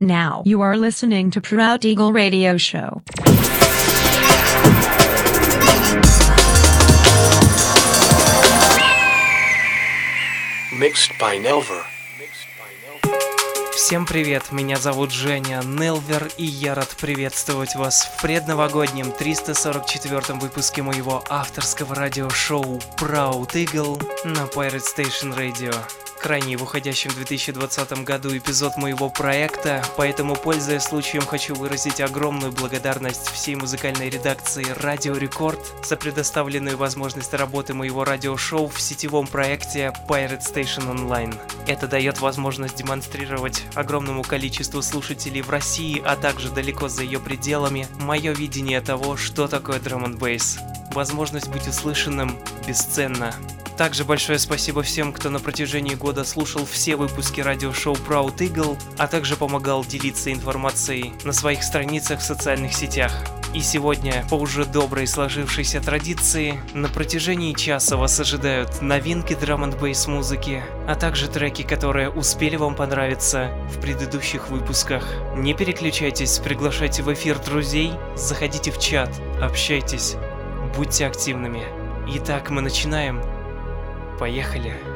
Now you are listening to Proud Eagle Radio Show. Mixed by Nelver. Всем привет, меня зовут Женя Нелвер, и я рад приветствовать вас в предновогоднем 344 выпуске моего авторского радиошоу Proud Eagle на Pirate Station Radio крайний в уходящем 2020 году эпизод моего проекта, поэтому, пользуясь случаем, хочу выразить огромную благодарность всей музыкальной редакции Радио Рекорд за предоставленную возможность работы моего радиошоу в сетевом проекте Pirate Station Online. Это дает возможность демонстрировать огромному количеству слушателей в России, а также далеко за ее пределами, мое видение того, что такое драм н бейс. Возможность быть услышанным бесценна. Также большое спасибо всем, кто на протяжении года слушал все выпуски радиошоу Proud Eagle, а также помогал делиться информацией на своих страницах в социальных сетях. И сегодня, по уже доброй сложившейся традиции, на протяжении часа вас ожидают новинки драм н музыки, а также треки, которые успели вам понравиться в предыдущих выпусках. Не переключайтесь, приглашайте в эфир друзей, заходите в чат, общайтесь, будьте активными. Итак, мы начинаем. Поехали.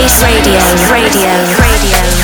Space Radio, Radio, Radio.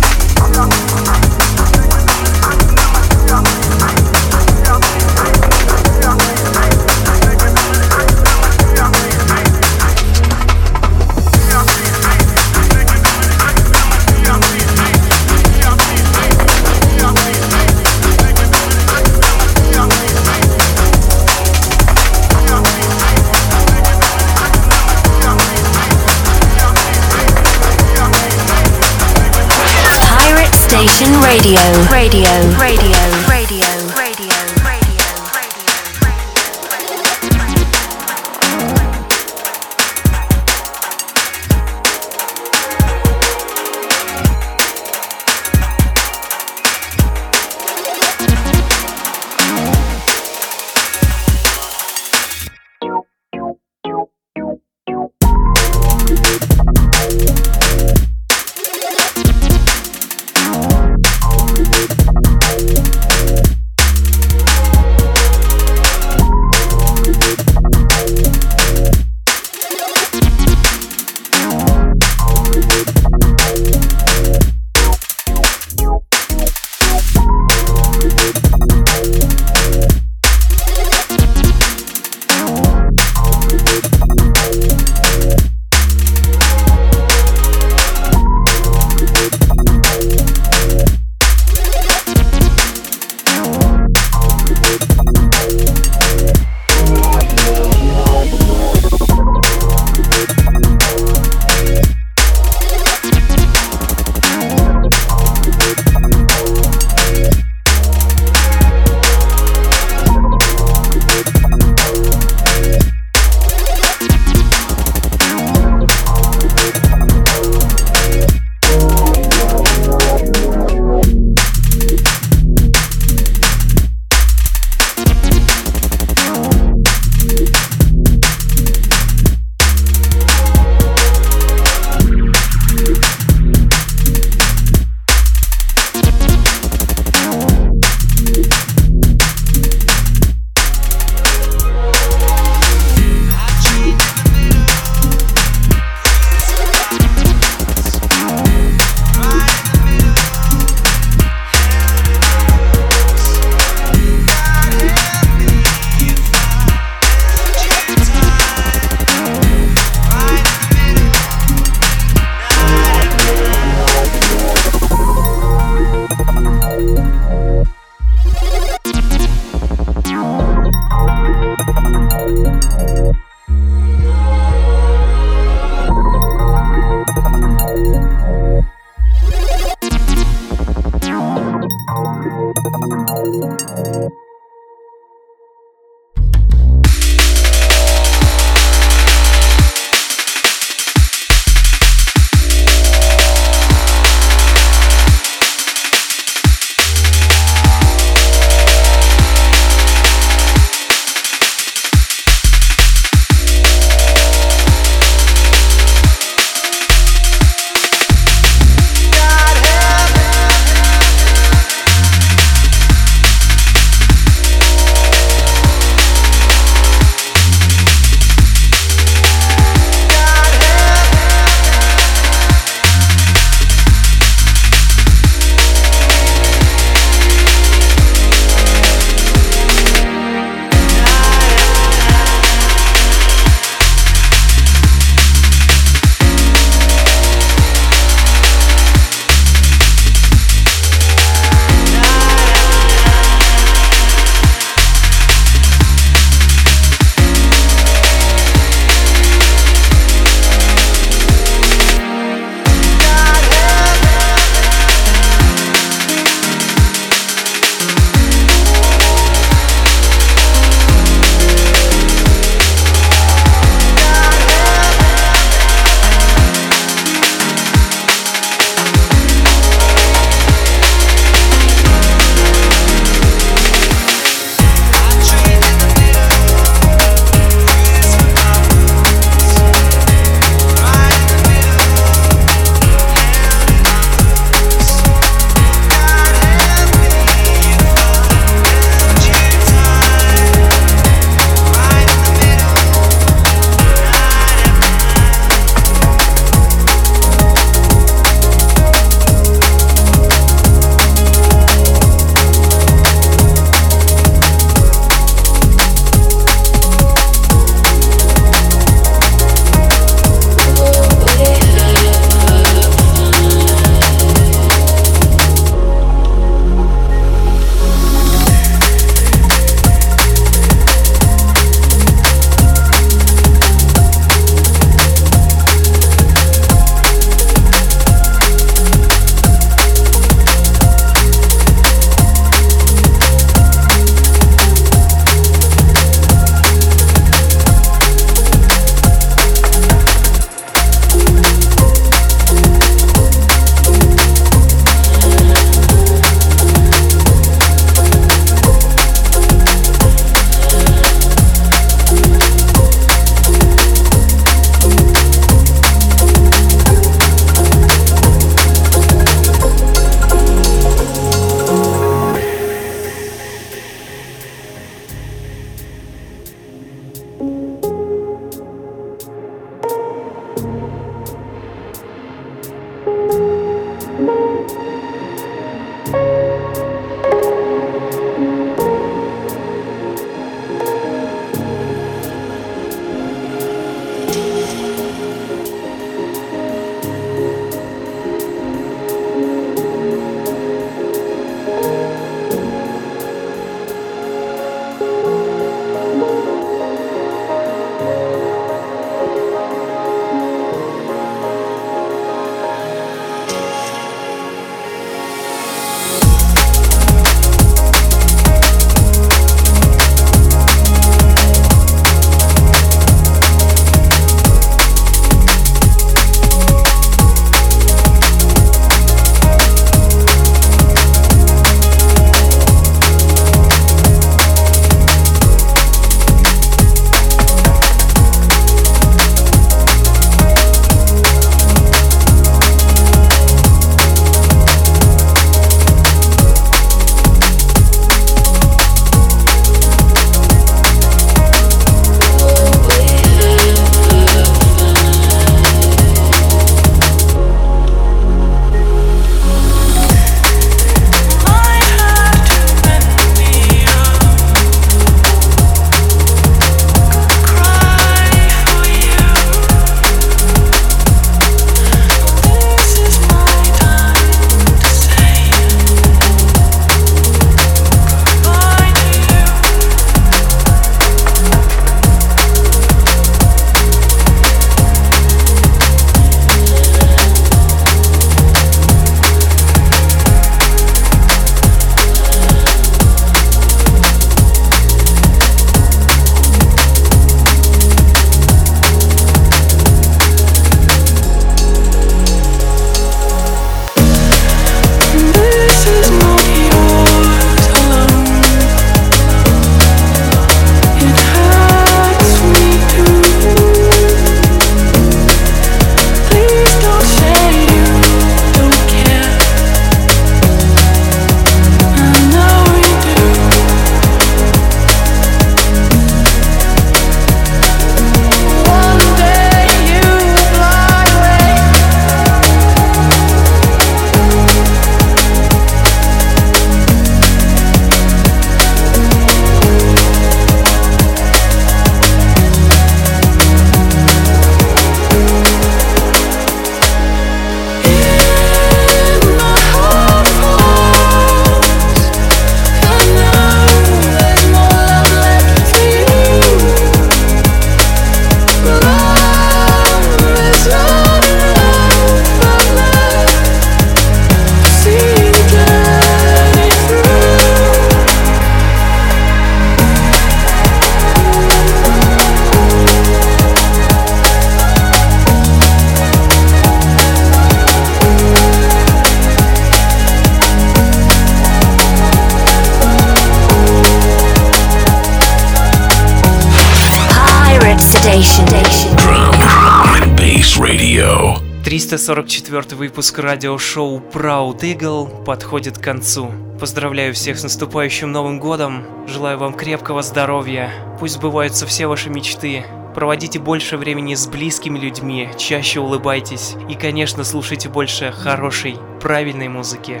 344 выпуск радиошоу Proud Eagle подходит к концу. Поздравляю всех с наступающим Новым Годом. Желаю вам крепкого здоровья. Пусть сбываются все ваши мечты. Проводите больше времени с близкими людьми, чаще улыбайтесь и, конечно, слушайте больше хорошей, правильной музыки.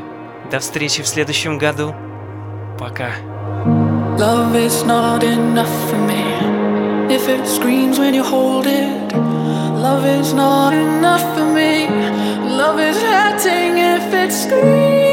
До встречи в следующем году. Пока. Love is not enough for me if it. Love is hurting if it screams.